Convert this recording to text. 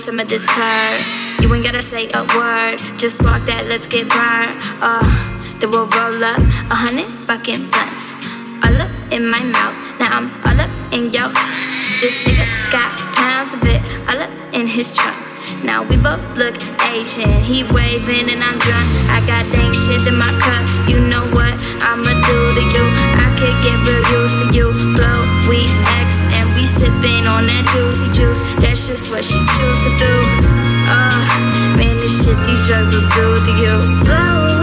Some of this purr. You ain't gotta say a word. Just walk that, let's get burned. Uh, then we'll roll up a hundred fucking blunts. All up in my mouth. Now I'm all up in yo. This nigga got pounds of it. All up in his trunk. Now we both look Asian. He waving and I'm drunk. I got dang shit in my cup. You know what I'ma do to you? I could get real used to you. Blow, we X, and we sipping on that juicy juice. That's just what she choose to do. Uh, man, this shit these drugs will do to you. Blow,